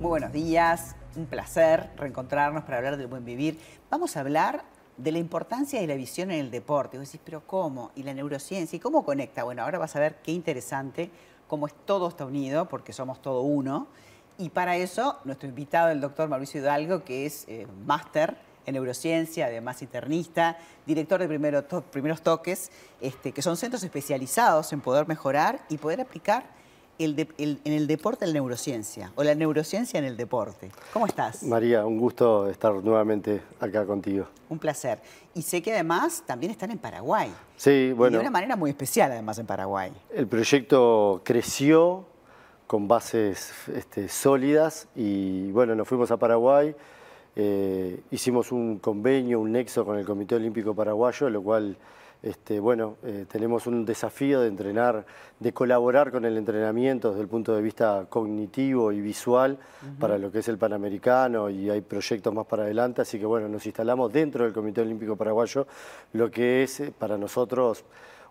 Muy buenos días, un placer reencontrarnos para hablar del buen vivir. Vamos a hablar de la importancia de la visión en el deporte. Vos decís, pero ¿cómo? ¿Y la neurociencia? ¿Y cómo conecta? Bueno, ahora vas a ver qué interesante, cómo es todo está unido, porque somos todo uno. Y para eso, nuestro invitado, el doctor Mauricio Hidalgo, que es eh, máster en neurociencia, además internista, director de primeros toques, este, que son centros especializados en poder mejorar y poder aplicar en el deporte la neurociencia o la neurociencia en el deporte. ¿Cómo estás? María, un gusto estar nuevamente acá contigo. Un placer. Y sé que además también están en Paraguay. Sí, bueno. de una manera muy especial además en Paraguay. El proyecto creció con bases este, sólidas y bueno, nos fuimos a Paraguay. Eh, hicimos un convenio, un nexo con el Comité Olímpico Paraguayo, lo cual este, bueno, eh, tenemos un desafío de entrenar, de colaborar con el entrenamiento desde el punto de vista cognitivo y visual para lo que es el Panamericano y hay proyectos más para adelante, así que bueno, nos instalamos dentro del Comité Olímpico Paraguayo, lo que es eh, para nosotros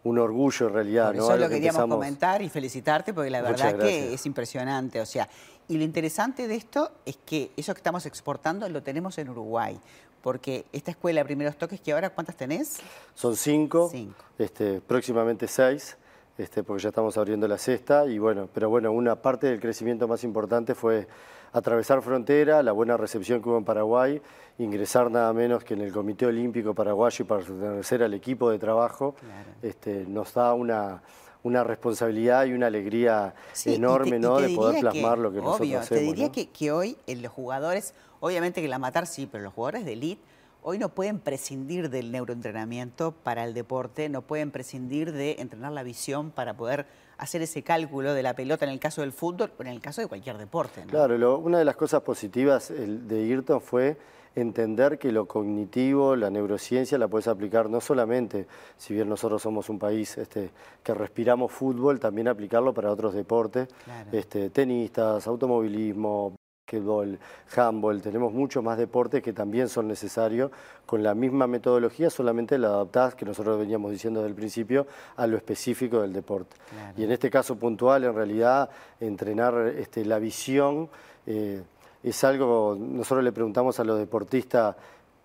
un orgullo en realidad. Por eso lo queríamos comentar y felicitarte porque la verdad que es impresionante, o sea, y lo interesante de esto es que eso que estamos exportando lo tenemos en Uruguay porque esta escuela de primeros toques, que ahora cuántas tenés? Son cinco, Este, próximamente seis, este, porque ya estamos abriendo la sexta, y bueno, pero bueno, una parte del crecimiento más importante fue atravesar frontera, la buena recepción que hubo en Paraguay, ingresar nada menos que en el Comité Olímpico Paraguayo y para pertenecer al equipo de trabajo, este, nos da una una responsabilidad y una alegría enorme ¿no? de poder plasmar lo que nosotros hacemos. Te diría que, que, hoy los jugadores, obviamente que la matar sí, pero los jugadores de elite hoy no pueden prescindir del neuroentrenamiento para el deporte, no pueden prescindir de entrenar la visión para poder hacer ese cálculo de la pelota en el caso del fútbol o en el caso de cualquier deporte. Claro, una de las cosas positivas de Ayrton fue entender que lo cognitivo, la neurociencia la puedes aplicar no solamente, si bien nosotros somos un país este, que respiramos fútbol, también aplicarlo para otros deportes, este, tenistas, automovilismo, básquetbol, handball, tenemos muchos más deportes que también son necesarios con la misma metodología, solamente la adaptás, que nosotros veníamos diciendo desde el principio, a lo específico del deporte. Y en este caso puntual, en realidad, entrenar este, la visión... Eh, es algo, nosotros le preguntamos a los deportistas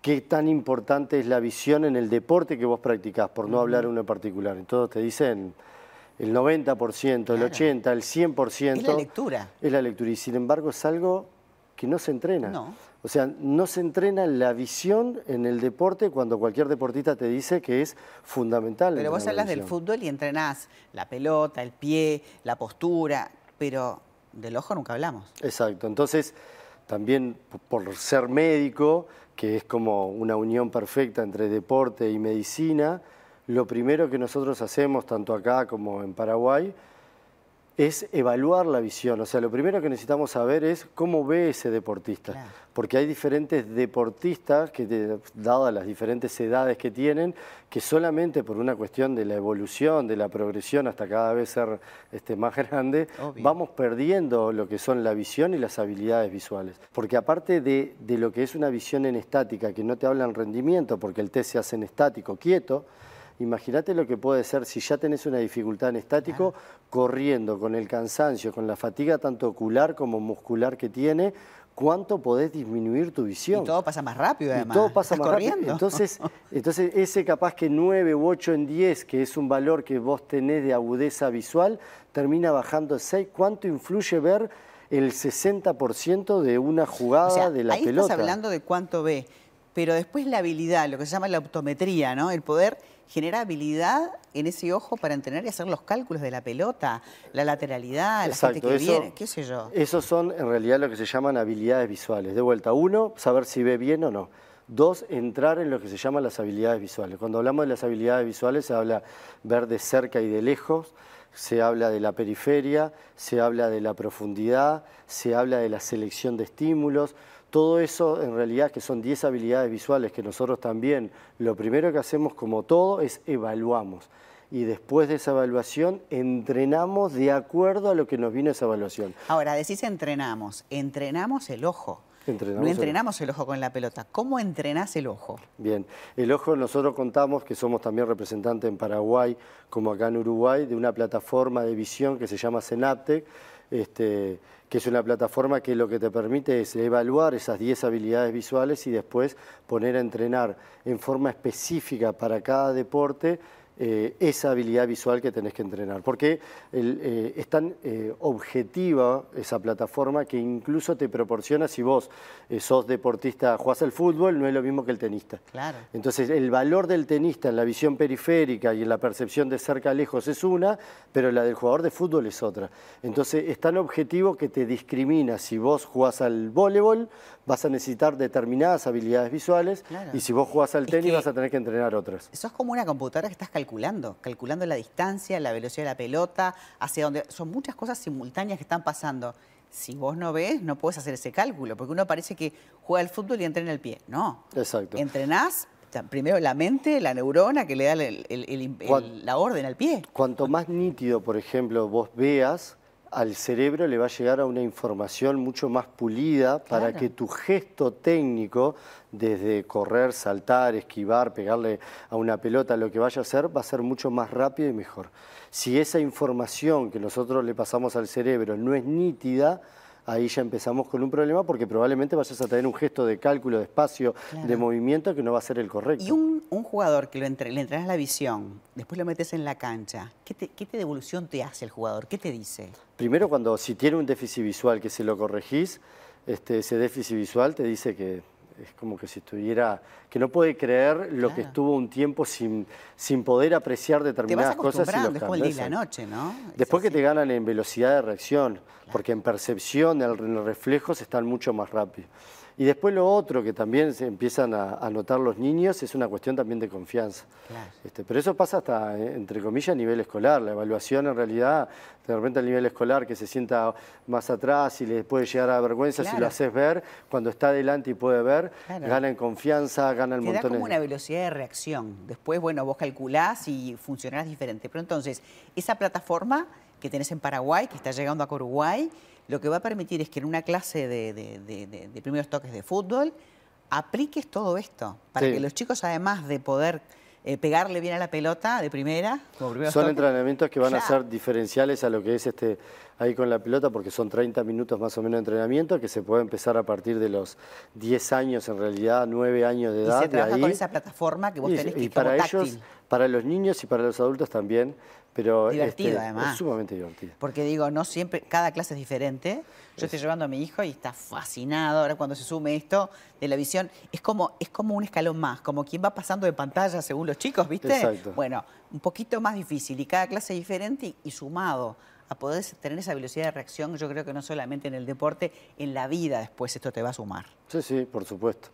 qué tan importante es la visión en el deporte que vos practicás, por no hablar uno en particular. Entonces te dicen el 90%, el 80%, el 100%. Es la lectura. Es la lectura y sin embargo es algo que no se entrena. No. O sea, no se entrena la visión en el deporte cuando cualquier deportista te dice que es fundamental. Pero vos hablas del fútbol y entrenás la pelota, el pie, la postura, pero del ojo nunca hablamos. Exacto. Entonces, también por ser médico, que es como una unión perfecta entre deporte y medicina, lo primero que nosotros hacemos, tanto acá como en Paraguay, es evaluar la visión. O sea, lo primero que necesitamos saber es cómo ve ese deportista. Porque hay diferentes deportistas, que dadas las diferentes edades que tienen, que solamente por una cuestión de la evolución, de la progresión hasta cada vez ser este, más grande, vamos perdiendo lo que son la visión y las habilidades visuales. Porque aparte de, de lo que es una visión en estática, que no te habla en rendimiento, porque el test se hace en estático, quieto, Imagínate lo que puede ser si ya tenés una dificultad en estático, corriendo con el cansancio, con la fatiga tanto ocular como muscular que tiene, cuánto podés disminuir tu visión. Y todo pasa más rápido, además. Y todo pasa más rápido. Entonces, entonces, ese capaz que 9 u 8 en 10, que es un valor que vos tenés de agudeza visual, termina bajando a 6. ¿Cuánto influye ver el 60% de una jugada de la pelota? Estás hablando de cuánto ve, pero después la habilidad, lo que se llama la optometría, ¿no? El poder genera habilidad en ese ojo para entrenar y hacer los cálculos de la pelota, la lateralidad, la gente que viene, qué sé yo. Esos son en realidad lo que se llaman habilidades visuales. De vuelta, uno, saber si ve bien o no. Dos, entrar en lo que se llaman las habilidades visuales. Cuando hablamos de las habilidades visuales se habla ver de cerca y de lejos, se habla de la periferia, se habla de la profundidad, se habla de la selección de estímulos. Todo eso en realidad que son 10 habilidades visuales que nosotros también lo primero que hacemos como todo es evaluamos y después de esa evaluación entrenamos de acuerdo a lo que nos vino esa evaluación. Ahora, decís entrenamos, entrenamos el ojo. No entrenamos el... ojo con la pelota. ¿Cómo entrenás el ojo? Bien, el ojo nosotros contamos que somos también representantes en Paraguay, como acá en Uruguay, de una plataforma de visión que se llama Cenaptec, este, que es una plataforma que lo que te permite es evaluar esas 10 habilidades visuales y después poner a entrenar en forma específica para cada deporte eh, esa habilidad visual que tenés que entrenar. Porque eh, es tan eh, objetiva esa plataforma que incluso te proporciona, si vos sos deportista, jugás al fútbol, no es lo mismo que el tenista. Claro. Entonces, el valor del tenista en la visión periférica y en la percepción de cerca lejos es una, pero la del jugador de fútbol es otra. Entonces, es tan objetivo que te discrimina. Si vos jugás al voleibol, vas a necesitar determinadas habilidades visuales y si vos jugás al tenis, vas a tener que entrenar otras. Eso es como una computadora que estás calculando calculando, calculando la distancia, la velocidad de la pelota, hacia donde... Son muchas cosas simultáneas que están pasando. Si vos no ves, no puedes hacer ese cálculo, porque uno parece que juega al fútbol y entrena el pie. No. Exacto. Entrenás primero la mente, la neurona que le da la orden al pie. Cuanto más nítido, por ejemplo, vos veas, al cerebro le va a llegar a una información mucho más pulida para que tu gesto técnico, desde correr, saltar, esquivar, pegarle a una pelota, lo que vaya a hacer, va a ser mucho más rápido y mejor. Si esa información que nosotros le pasamos al cerebro no es nítida, ahí ya empezamos con un problema porque probablemente vayas a tener un gesto de cálculo, de espacio, de movimiento que no va a ser el correcto. Y un, jugador que lo entre, le entrenas la visión, después lo metes en la cancha, ¿qué, te, ¿qué devolución te hace el jugador? ¿Qué te dice? Primero cuando si tiene un déficit visual que se lo corregís, este, ese déficit visual te dice que es como que si estuviera, que no puede creer lo que estuvo un tiempo sin, sin poder apreciar determinadas cosas. Y los después del día y la noche, ¿no? Después que te ganan en velocidad de reacción, porque en percepción, en los reflejos están mucho más rápido. Y después lo otro que también se empiezan a, notar los niños es una cuestión también de confianza. Este, pero eso pasa hasta, eh, entre comillas, a nivel escolar. La evaluación en realidad, de repente a nivel escolar, que se sienta más atrás y le puede llegar a vergüenza si lo haces ver, cuando está adelante y puede ver, gana en confianza, gana el montón. Da como una velocidad de reacción. Después, bueno, vos calculás y funcionarás diferente. Pero entonces, esa plataforma que tenés en Paraguay, que está llegando a Uruguay, lo que va a permitir es que en una clase de, primeros toques de fútbol apliques todo esto, para que los chicos, además de poder eh, pegarle bien a la pelota de primera. son entrenamientos que van a ser diferenciales a lo que es este ahí con la pelota, porque son 30 minutos más o menos de entrenamiento, que se puede empezar a partir de los 10 años, en realidad 9 años de edad. Y se trabaja con esa plataforma que vos tenés que y para ellos, para los niños y para los adultos también, pero divertido este, además. Es sumamente divertido. Porque digo, no siempre, cada clase es diferente. Yo estoy llevando a mi hijo y está fascinado ahora cuando se sume esto de la visión. Es como, es como un escalón más, como quien va pasando de pantalla según los chicos, ¿viste? Exacto. Bueno, un poquito más difícil y cada clase es diferente y sumado a poder tener esa velocidad de reacción, yo creo que no solamente en el deporte, en la vida después esto te va a sumar. Sí, sí, por supuesto.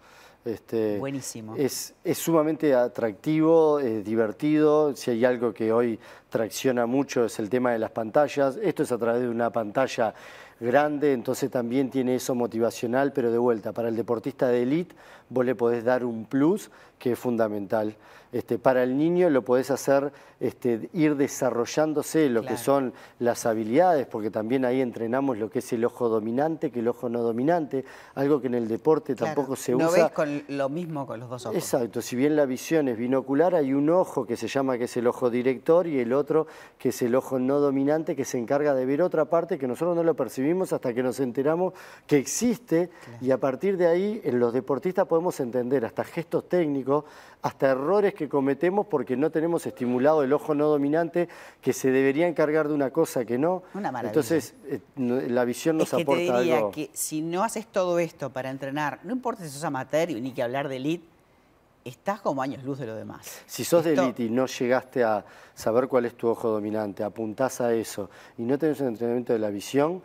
Este, Buenísimo. Es, sumamente atractivo, es divertido. Si hay algo que hoy tracciona mucho es el tema de las pantallas. Esto es a través de una pantalla grande, entonces también tiene eso motivacional, pero de vuelta, para el deportista de élite vos le podés dar un plus que es fundamental. Este, para el niño lo podés hacer este, ir desarrollándose lo que son las habilidades, porque también ahí entrenamos lo que es el ojo dominante que el ojo no dominante, algo que en el deporte tampoco se usa. No ves con lo mismo con los dos ojos. Exacto, si bien la visión es binocular, hay un ojo que se llama que es el ojo director y el otro que es el ojo no dominante que se encarga de ver otra parte que nosotros no lo percibimos hasta que nos enteramos que existe y a partir de ahí en los deportistas podemos entender hasta gestos técnicos, hasta errores que cometemos porque no tenemos estimulado el ojo no dominante que se debería encargar de una cosa que no. Una maravilla. Entonces, eh, la visión nos es que aporta te diría que si no haces todo esto para entrenar, no importa si sos amateur ni que hablar de elite, estás como años luz de lo demás. Si sos de elite y no llegaste a saber cuál es tu ojo dominante, apuntás a eso y no tenés un entrenamiento de la visión,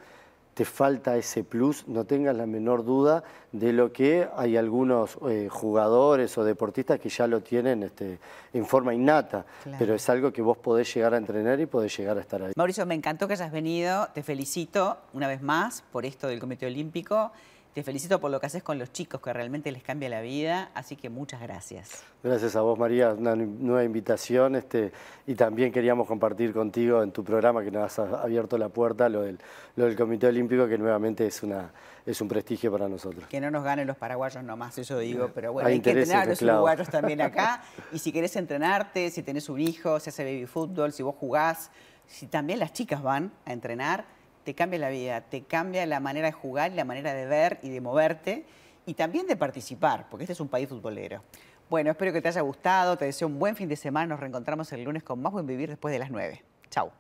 te falta ese plus, no tengas la menor duda de lo que hay algunos eh, jugadores o deportistas que ya lo tienen este, en forma innata, pero es algo que vos podés llegar a entrenar y podés llegar a estar ahí. Mauricio, me encantó que hayas venido, te felicito una vez más por esto del Comité Olímpico. Te felicito por lo que haces con los chicos, que realmente les cambia la vida, así que muchas gracias. Gracias a vos, María, una nueva invitación este, y también queríamos compartir contigo en tu programa que nos has abierto la puerta lo del, lo del Comité Olímpico, que nuevamente es, una, es un prestigio para nosotros. Que no nos ganen los paraguayos nomás, eso digo, pero bueno, hay, que entrenar a los uruguayos también acá. y si querés entrenarte, si tenés un hijo, si hace baby fútbol, si vos jugás, si también las chicas van a entrenar, te cambia la vida, te cambia la manera de jugar, la manera de ver y de moverte y también de participar, porque este es un país futbolero. Bueno, espero que te haya gustado, te deseo un buen fin de semana, nos reencontramos el lunes con más Buen Vivir después de las 9. Chau.